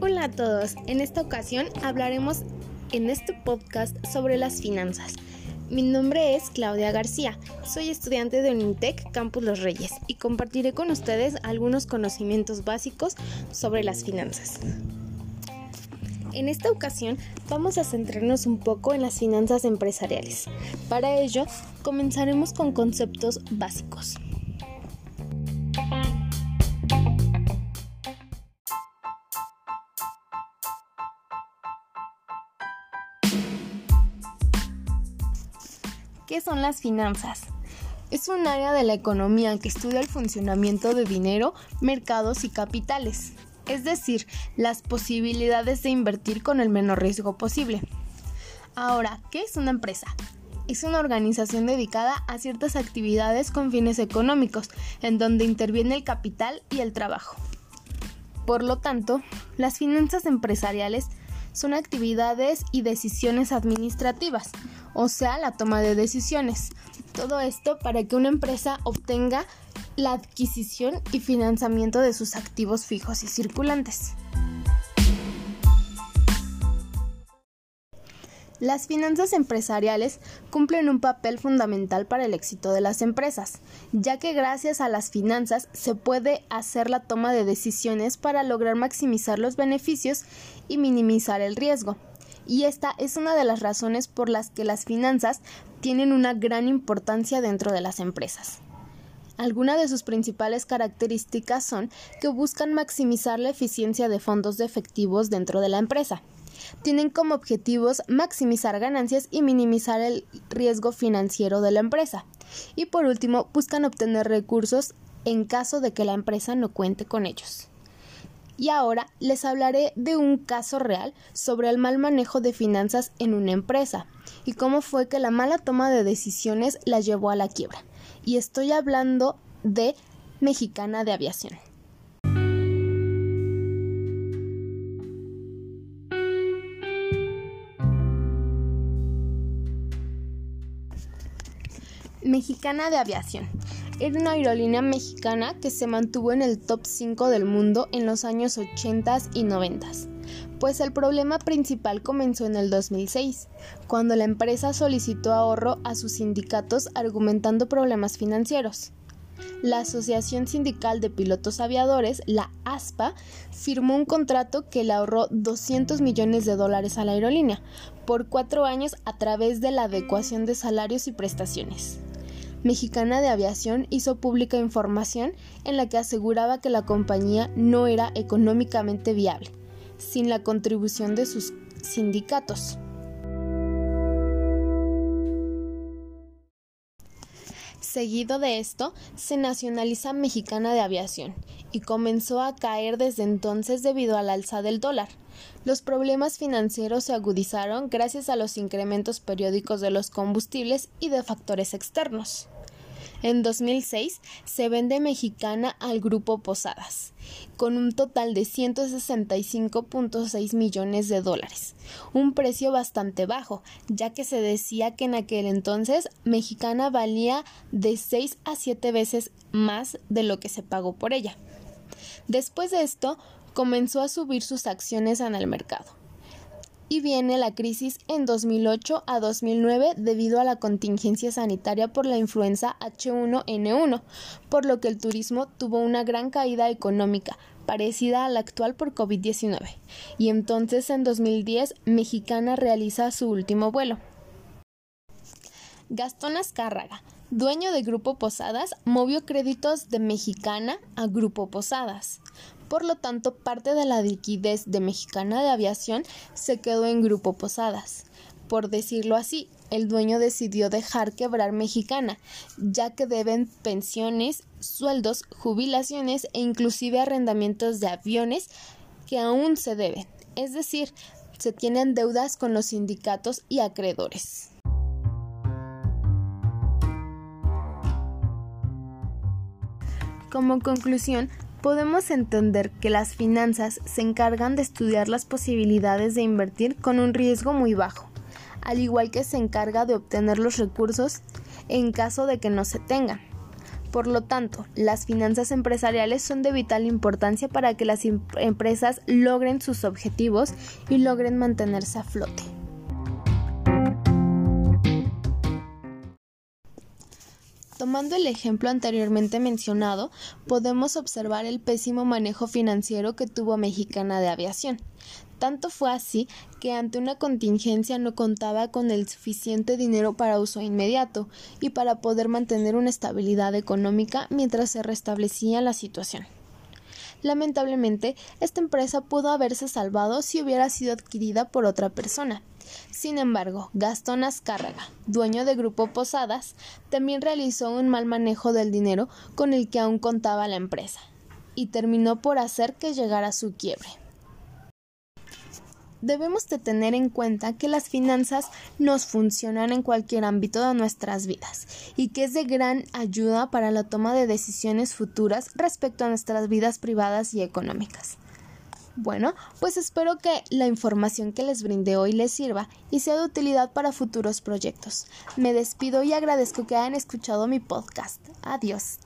Hola a todos, en esta ocasión hablaremos en este podcast sobre las finanzas. Mi nombre es Claudia García, soy estudiante de Unitec Campus Los Reyes y compartiré con ustedes algunos conocimientos básicos sobre las finanzas. En esta ocasión vamos a centrarnos un poco en las finanzas empresariales. Para ello, comenzaremos con conceptos básicos. ¿Qué son las finanzas? Es un área de la economía que estudia el funcionamiento de dinero, mercados y capitales es decir, las posibilidades de invertir con el menor riesgo posible. Ahora, ¿qué es una empresa? Es una organización dedicada a ciertas actividades con fines económicos, en donde interviene el capital y el trabajo. Por lo tanto, las finanzas empresariales son actividades y decisiones administrativas, o sea, la toma de decisiones. Todo esto para que una empresa obtenga la adquisición y financiamiento de sus activos fijos y circulantes. Las finanzas empresariales cumplen un papel fundamental para el éxito de las empresas, ya que gracias a las finanzas se puede hacer la toma de decisiones para lograr maximizar los beneficios y minimizar el riesgo. Y esta es una de las razones por las que las finanzas tienen una gran importancia dentro de las empresas. Algunas de sus principales características son que buscan maximizar la eficiencia de fondos de efectivos dentro de la empresa. Tienen como objetivos maximizar ganancias y minimizar el riesgo financiero de la empresa. Y por último, buscan obtener recursos en caso de que la empresa no cuente con ellos. Y ahora les hablaré de un caso real sobre el mal manejo de finanzas en una empresa y cómo fue que la mala toma de decisiones la llevó a la quiebra y estoy hablando de Mexicana de Aviación. Mexicana de Aviación. Era una aerolínea mexicana que se mantuvo en el top 5 del mundo en los años 80 y 90 pues el problema principal comenzó en el 2006, cuando la empresa solicitó ahorro a sus sindicatos argumentando problemas financieros. La Asociación Sindical de Pilotos Aviadores, la ASPA, firmó un contrato que le ahorró 200 millones de dólares a la aerolínea por cuatro años a través de la adecuación de salarios y prestaciones. Mexicana de Aviación hizo pública información en la que aseguraba que la compañía no era económicamente viable sin la contribución de sus sindicatos. Seguido de esto, se nacionaliza Mexicana de Aviación y comenzó a caer desde entonces debido al alza del dólar. Los problemas financieros se agudizaron gracias a los incrementos periódicos de los combustibles y de factores externos. En 2006 se vende Mexicana al grupo Posadas, con un total de 165.6 millones de dólares, un precio bastante bajo, ya que se decía que en aquel entonces Mexicana valía de 6 a 7 veces más de lo que se pagó por ella. Después de esto, comenzó a subir sus acciones en el mercado y viene la crisis en 2008 a 2009 debido a la contingencia sanitaria por la influenza H1N1, por lo que el turismo tuvo una gran caída económica, parecida a la actual por COVID-19. Y entonces en 2010 Mexicana realiza su último vuelo. Gastón Azcárraga, dueño de Grupo Posadas, movió créditos de Mexicana a Grupo Posadas. Por lo tanto, parte de la liquidez de Mexicana de Aviación se quedó en Grupo Posadas. Por decirlo así, el dueño decidió dejar quebrar Mexicana, ya que deben pensiones, sueldos, jubilaciones e inclusive arrendamientos de aviones que aún se deben. Es decir, se tienen deudas con los sindicatos y acreedores. Como conclusión, podemos entender que las finanzas se encargan de estudiar las posibilidades de invertir con un riesgo muy bajo, al igual que se encarga de obtener los recursos en caso de que no se tengan. Por lo tanto, las finanzas empresariales son de vital importancia para que las em-, empresas logren sus objetivos y logren mantenerse a flote. Tomando el ejemplo anteriormente mencionado, podemos observar el pésimo manejo financiero que tuvo Mexicana de Aviación. Tanto fue así que ante una contingencia no contaba con el suficiente dinero para uso inmediato y para poder mantener una estabilidad económica mientras se restablecía la situación. Lamentablemente, esta empresa pudo haberse salvado si hubiera sido adquirida por otra persona, sin embargo, Gastón Azcárraga, dueño de Grupo Posadas, también realizó un mal manejo del dinero con el que aún contaba la empresa, y terminó por hacer que llegara su quiebre. Debemos de tener en cuenta que las finanzas nos funcionan en cualquier ámbito de nuestras vidas y que es de gran ayuda para la toma de decisiones futuras respecto a nuestras vidas privadas y económicas. Bueno, pues espero que la información que les brindé hoy les sirva y sea de utilidad para futuros proyectos. Me despido y agradezco que hayan escuchado mi podcast. Adiós.